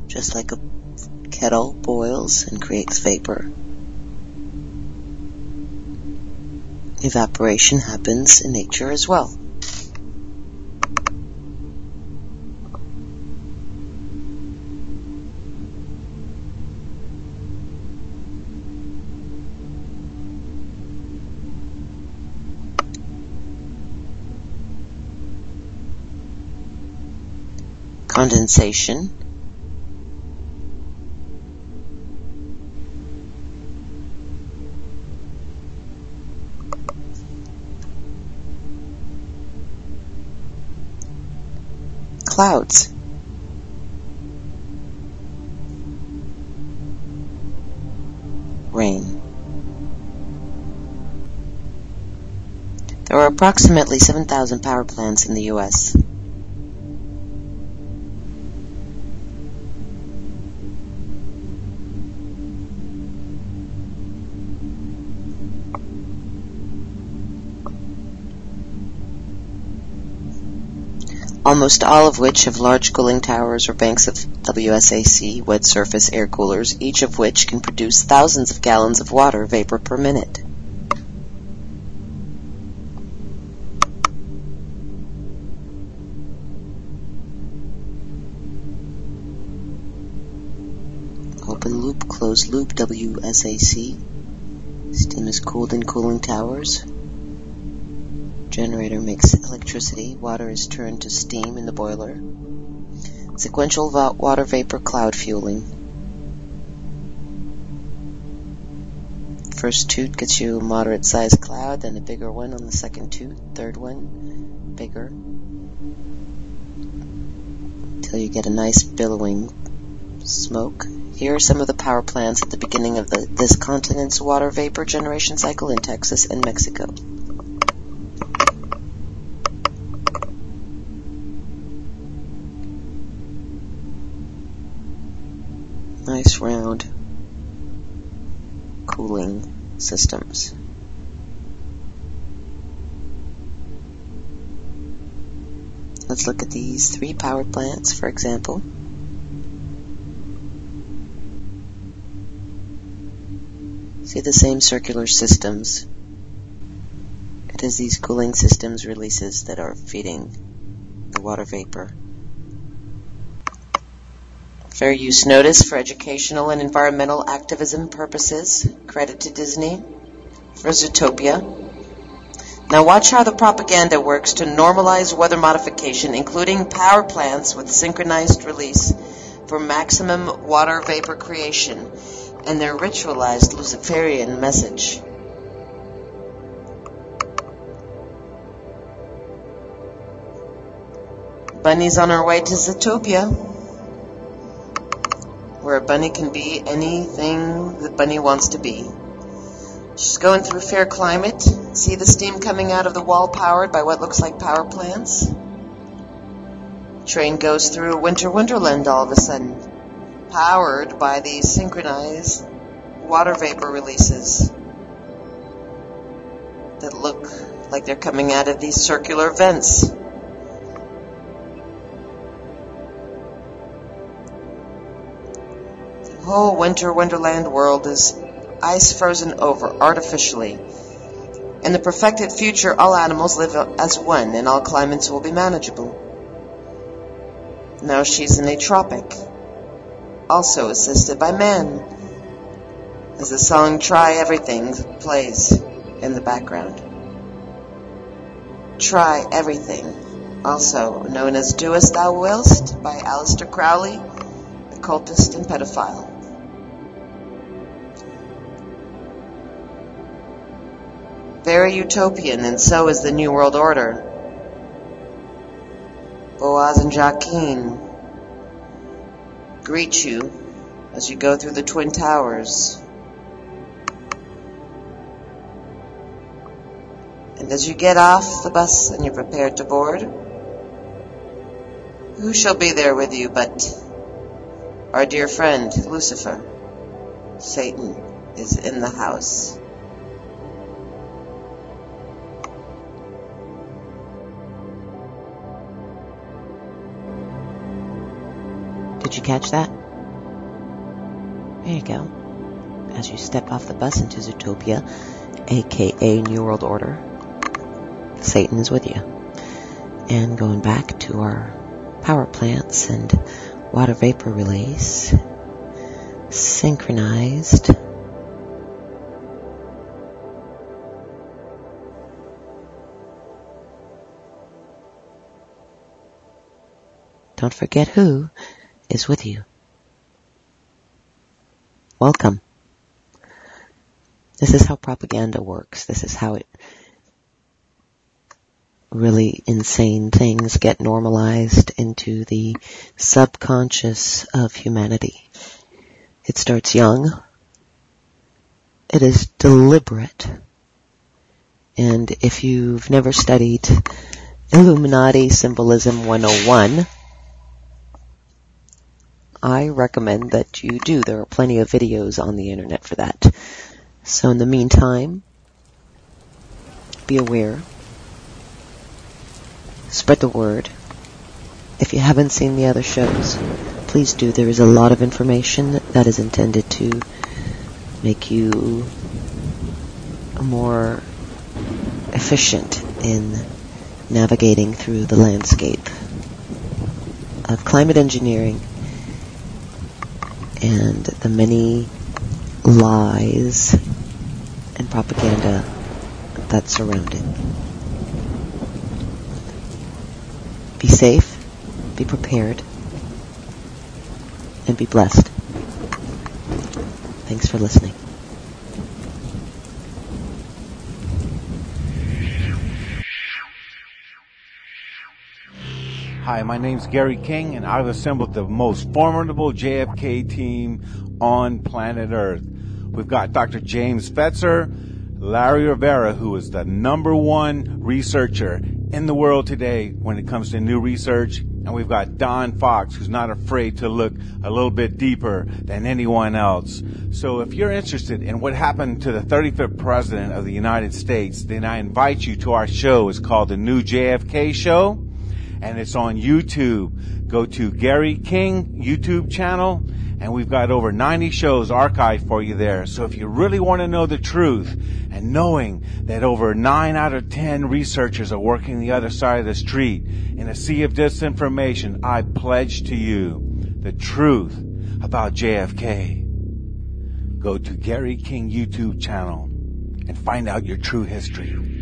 just like a kettle boils and creates vapor. Evaporation happens in nature as well. Condensation. Clouds. Rain. There are approximately 7,000 power plants in the U.S. almost all of which have large cooling towers or banks of WSAC, wet surface air coolers, each of which can produce thousands of gallons of water vapor per minute. Open loop, closed loop, WSAC. Steam is cooled in cooling towers generator makes electricity, water is turned to steam in the boiler. Sequential water vapor cloud fueling. First toot gets you a moderate sized cloud, then a bigger one on the second toot, third one, bigger. Until you get a nice billowing smoke. Here are some of the power plants at the beginning of the, this continent's water vapor generation cycle in Texas and Mexico. Nice round cooling systems. Let's look at these three power plants, for example. See the same circular systems. It is these cooling systems releases that are feeding the water vapor Fair use notice for educational and environmental activism purposes. Credit to Disney for Zootopia. Now watch how the propaganda works to normalize weather modification, including power plants with synchronized release for maximum water vapor creation and their ritualized Luciferian message. Bunny's on her way to Zootopia where a bunny can be anything the bunny wants to be. She's going through fair climate. See the steam coming out of the wall powered by what looks like power plants? Train goes through winter wonderland all of a sudden, powered by these synchronized water vapor releases that look like they're coming out of these circular vents. Whole winter wonderland world is ice frozen over artificially. In the perfected future, all animals live as one and all climates will be manageable. Now she's in a tropic, also assisted by man, as the song Try Everything plays in the background. Try Everything, also known as Do As Thou Willst by Aleister Crowley, occultist and pedophile. Very utopian, and so is the New World Order. Boaz and Jacqueline greet you as you go through the Twin Towers. And as you get off the bus and you're prepared to board, who shall be there with you but our dear friend Lucifer? Satan is in the house. Did you catch that? There you go. As you step off the bus into Zootopia, aka New World Order, Satan is with you. And going back to our power plants and water vapor release, synchronized. Don't forget who is with you. Welcome. This is how propaganda works. This is how it really insane things get normalized into the subconscious of humanity. It starts young. It is deliberate. And if you've never studied Illuminati Symbolism 101, I recommend that you do. There are plenty of videos on the internet for that. So in the meantime, be aware. Spread the word. If you haven't seen the other shows, please do. There is a lot of information that is intended to make you more efficient in navigating through the landscape of climate engineering and the many lies and propaganda that surround it. Be safe, be prepared, and be blessed. Thanks for listening. Hi, my name's Gary King, and I've assembled the most formidable JFK team on planet Earth. We've got Dr. James Fetzer, Larry Rivera, who is the number one researcher in the world today when it comes to new research. And we've got Don Fox, who's not afraid to look a little bit deeper than anyone else. So if you're interested in what happened to the 35th President of the United States, then I invite you to our show. It's called The New JFK Show and it's on YouTube. Go to Gary King YouTube channel and we've got over 90 shows archived for you there. So if you really want to know the truth and knowing that over 9 out of 10 researchers are working the other side of the street in a sea of disinformation, I pledge to you the truth about JFK. Go to Gary King YouTube channel and find out your true history.